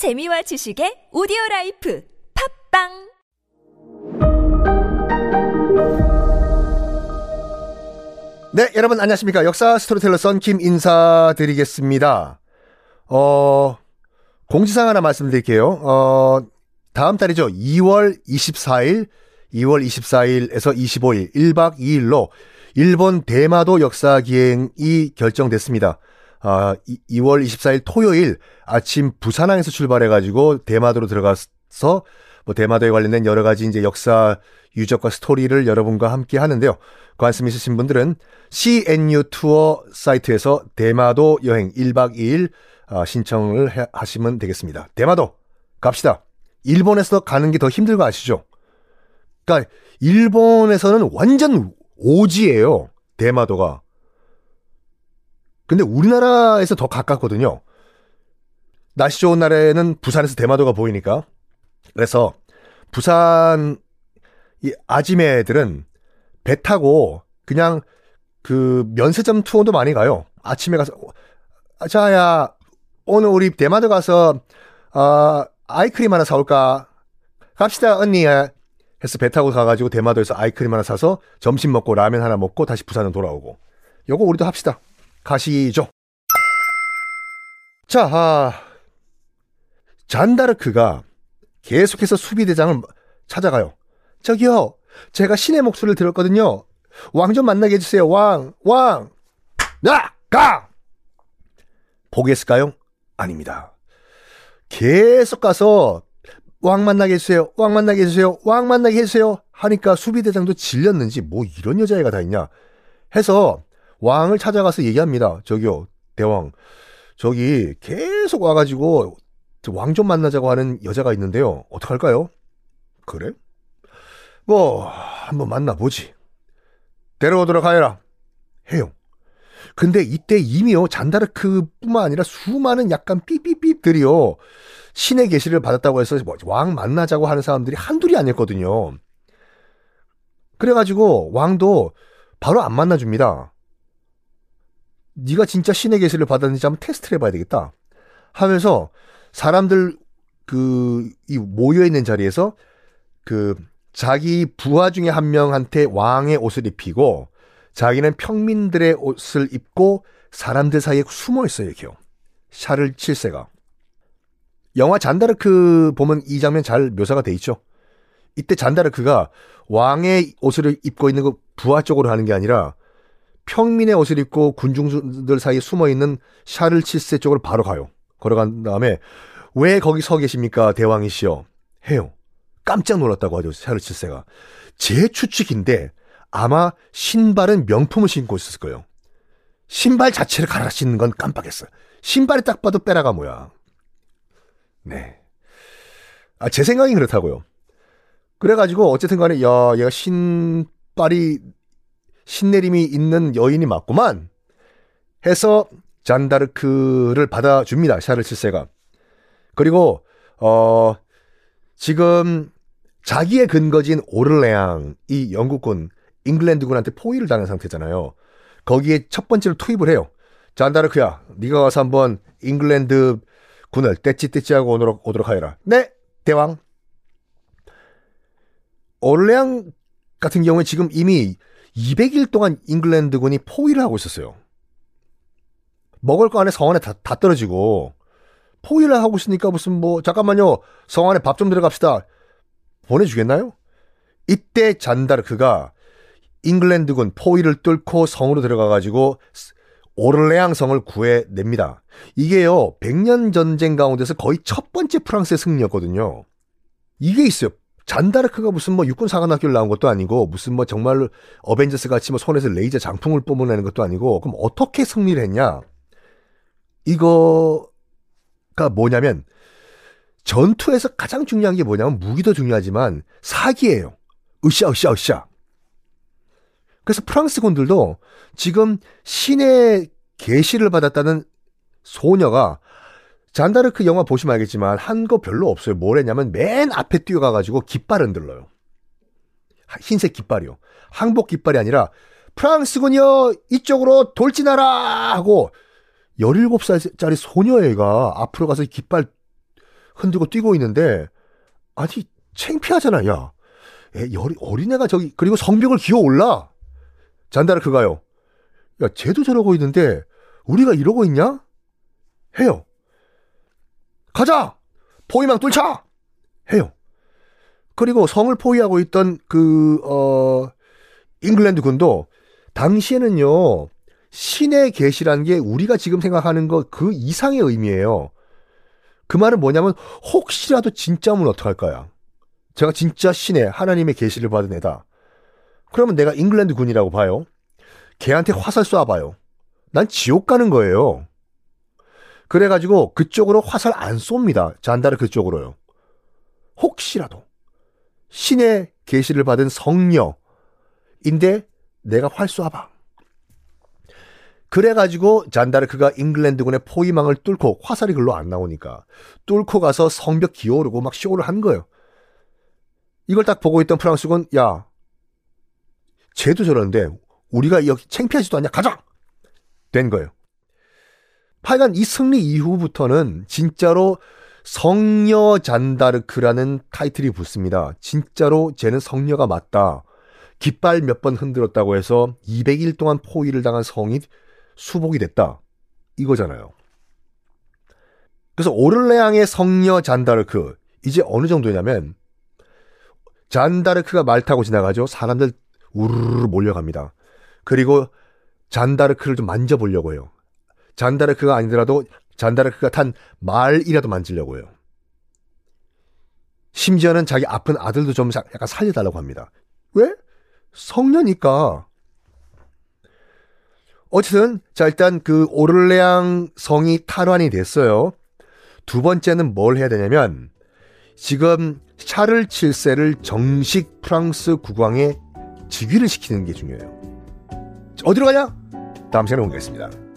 재미와 지식의 오디오 라이프 팟빵 네, 여러분 안녕하십니까. 역사 스토리텔러 썬킴 인사드리겠습니다. 어, 공지사항 하나 말씀드릴게요. 어, 다음 달이죠. 2월 24일, 2월 24일에서 25일, 1박 2일로 일본 대마도 역사 기행이 결정됐습니다. 아, 2, 월 24일 토요일 아침 부산항에서 출발해가지고 대마도로 들어가서 뭐 대마도에 관련된 여러 가지 이제 역사 유적과 스토리를 여러분과 함께 하는데요. 관심 있으신 분들은 CNU 투어 사이트에서 대마도 여행 1박 2일 아, 신청을 해, 하시면 되겠습니다. 대마도 갑시다. 일본에서 가는 게 더 힘들 거 아시죠? 그러니까 일본에서는 완전 오지예요. 대마도가. 근데 우리나라에서 더 가깝거든요. 날씨 좋은 날에는 부산에서 대마도가 보이니까. 그래서 부산 이 아지매들은 배 타고 그냥 그 면세점 투어도 많이 가요. 아침에 가서 아, 자야 오늘 우리 대마도 가서 어, 아이크림 하나 사올까? 갑시다 언니 해서 배 타고 가가지고 대마도에서 아이크림 하나 사서 점심 먹고 라면 하나 먹고 다시 부산으로 돌아오고 요거 우리도 합시다. 가시죠. 자, 아, 잔다르크가 계속해서 수비대장을 찾아가요. 저기요, 제가 신의 목소리를 들었거든요. 왕 좀 만나게 해주세요. 왕, 왕, 나, 가! 보겠을까요? 아닙니다. 계속 가서 왕 만나게 해주세요. 왕 만나게 해주세요. 왕 만나게 해주세요. 하니까 수비대장도 질렸는지 뭐 이런 여자애가 다 있냐 해서 왕을 찾아가서 얘기합니다. 저기요, 대왕. 저기 계속 와가지고 왕 좀 만나자고 하는 여자가 있는데요. 어떡할까요? 그래? 뭐, 한번 만나보지. 데려오도록 하여라. 해요. 근데 이때 이미요, 잔다르크 뿐만 아니라 수많은 약간 삐삐삐들이요, 신의 계시를 받았다고 해서 뭐 왕 만나자고 하는 사람들이 한둘이 아니었거든요. 그래가지고 왕도 바로 안 만나줍니다. 네가 진짜 신의 계시를 받았는지 한번 테스트를 해봐야 되겠다. 하면서 사람들 그 이 모여 있는 자리에서 그 자기 부하 중에 한 명한테 왕의 옷을 입히고 자기는 평민들의 옷을 입고 사람들 사이에 숨어 있어요, 이렇게요. 샤를 7세가. 영화 잔다르크 보면 이 장면 잘 묘사가 돼 있죠. 이때 잔다르크가 왕의 옷을 입고 있는 그 부하 쪽으로 하는 게 아니라 평민의 옷을 입고 군중들 사이에 숨어 있는 샤를 7세 쪽으로 바로 가요. 걸어간 다음에 왜 거기 서 계십니까, 대왕이시여? 해요. 깜짝 놀랐다고 하죠, 샤를 7세가. 제 추측인데 아마 신발은 명품을 신고 있었을 거예요. 신발 자체를 갈아 신는 건 깜빡했어요. 신발이 딱 봐도 빼라가 뭐야. 네. 아, 제 생각이 그렇다고요. 그래가지고 어쨌든 간에 야 얘가 신발이 신내림이 있는 여인이 맞구만 해서 잔다르크를 받아줍니다. 샤를 7세가. 그리고 어 지금 자기의 근거지인 오를레앙 이 영국군 잉글랜드군한테 포위를 당한 상태잖아요. 거기에 첫 번째로 투입을 해요. 잔다르크야, 네가 가서 한번 잉글랜드 군을 떼찌떼찌하고 오도록, 오도록 하여라. 네, 대왕. 오를레앙 같은 경우에 지금 이미 200일 동안 잉글랜드군이 포위를 하고 있었어요. 먹을 거 안에 성 안에 다, 다 떨어지고 포위를 하고 있으니까 무슨 뭐 잠깐만요 성 안에 밥 좀 들어갑시다 보내주겠나요? 이때 잔다르크가 잉글랜드군 포위를 뚫고 성으로 들어가가지고 오를레앙 성을 구해냅니다. 이게요, 100년 전쟁 가운데서 거의 첫 번째 프랑스의 승리였거든요. 이게 있어요. 잔다르크가 무슨 뭐 육군 사관학교를 나온 것도 아니고 무슨 뭐 정말 어벤져스 같이 뭐 손에서 레이저 장풍을 뿜어내는 것도 아니고 그럼 어떻게 승리를 했냐? 이거가 뭐냐면 전투에서 가장 중요한 게 뭐냐면 무기도 중요하지만 사기예요. 으쌰 으쌰 으쌰. 그래서 프랑스군들도 지금 신의 계시를 받았다는 소녀가 잔다르크 영화 보시면 알겠지만 한 거 별로 없어요. 뭘 했냐면 맨 앞에 뛰어가가지고 깃발 흔들러요. 흰색 깃발이요. 항복 깃발이 아니라 프랑스군요 이쪽으로 돌진하라 하고 17살짜리 소녀애가 앞으로 가서 깃발 흔들고 뛰고 있는데 아니 창피하잖아 야 애, 어린애가 저기 그리고 성벽을 기어 올라 잔다르크가요 야 쟤도 저러고 있는데 우리가 이러고 있냐 해요 가자 포위망 뚫자 해요 그리고 성을 포위하고 있던 그 어 잉글랜드 군도 당시에는요 신의 계시라는 게 우리가 지금 생각하는 것 그 이상의 의미예요. 그 말은 뭐냐면 혹시라도 진짜면 어떡할 거야. 제가 진짜 신의 하나님의 계시를 받은 애다. 그러면 내가 잉글랜드 군이라고 봐요. 걔한테 화살 쏴봐요. 난 지옥 가는 거예요. 그래가지고 그쪽으로 화살 안 쏩니다. 잔다르 그쪽으로요. 혹시라도 신의 계시를 받은 성녀인데 내가 활 쏴봐. 그래가지고 잔다르크가 잉글랜드군의 포위망을 뚫고 화살이 글로 안 나오니까 뚫고 가서 성벽 기어오르고 막 쇼를 한 거예요. 이걸 딱 보고 있던 프랑스군 야 쟤도 저러는데 우리가 여기 챙피하지도 않냐 가자 된 거예요. 하여간 이 승리 이후부터는 진짜로 성녀 잔다르크라는 타이틀이 붙습니다. 진짜로 쟤는 성녀가 맞다. 깃발 몇 번 흔들었다고 해서 200일 동안 포위를 당한 성이 수복이 됐다. 이거잖아요. 그래서 오를레앙의 성녀 잔다르크 이제 어느 정도냐면 잔다르크가 말 타고 지나가죠. 사람들 우르르 몰려갑니다. 그리고 잔다르크를 좀 만져보려고 해요. 잔다르크가 아니더라도 잔다르크가 탄 말이라도 만지려고 해요. 심지어는 자기 아픈 아들도 좀 약간 살려달라고 합니다. 왜? 성녀니까. 어쨌든 자 일단 그 오를레앙 성이 탈환이 됐어요. 두 번째는 뭘 해야 되냐면 지금 샤를 7세를 정식 프랑스 국왕에 즉위를 시키는 게 중요해요. 어디로 가냐? 다음 시간에 옮기겠습니다.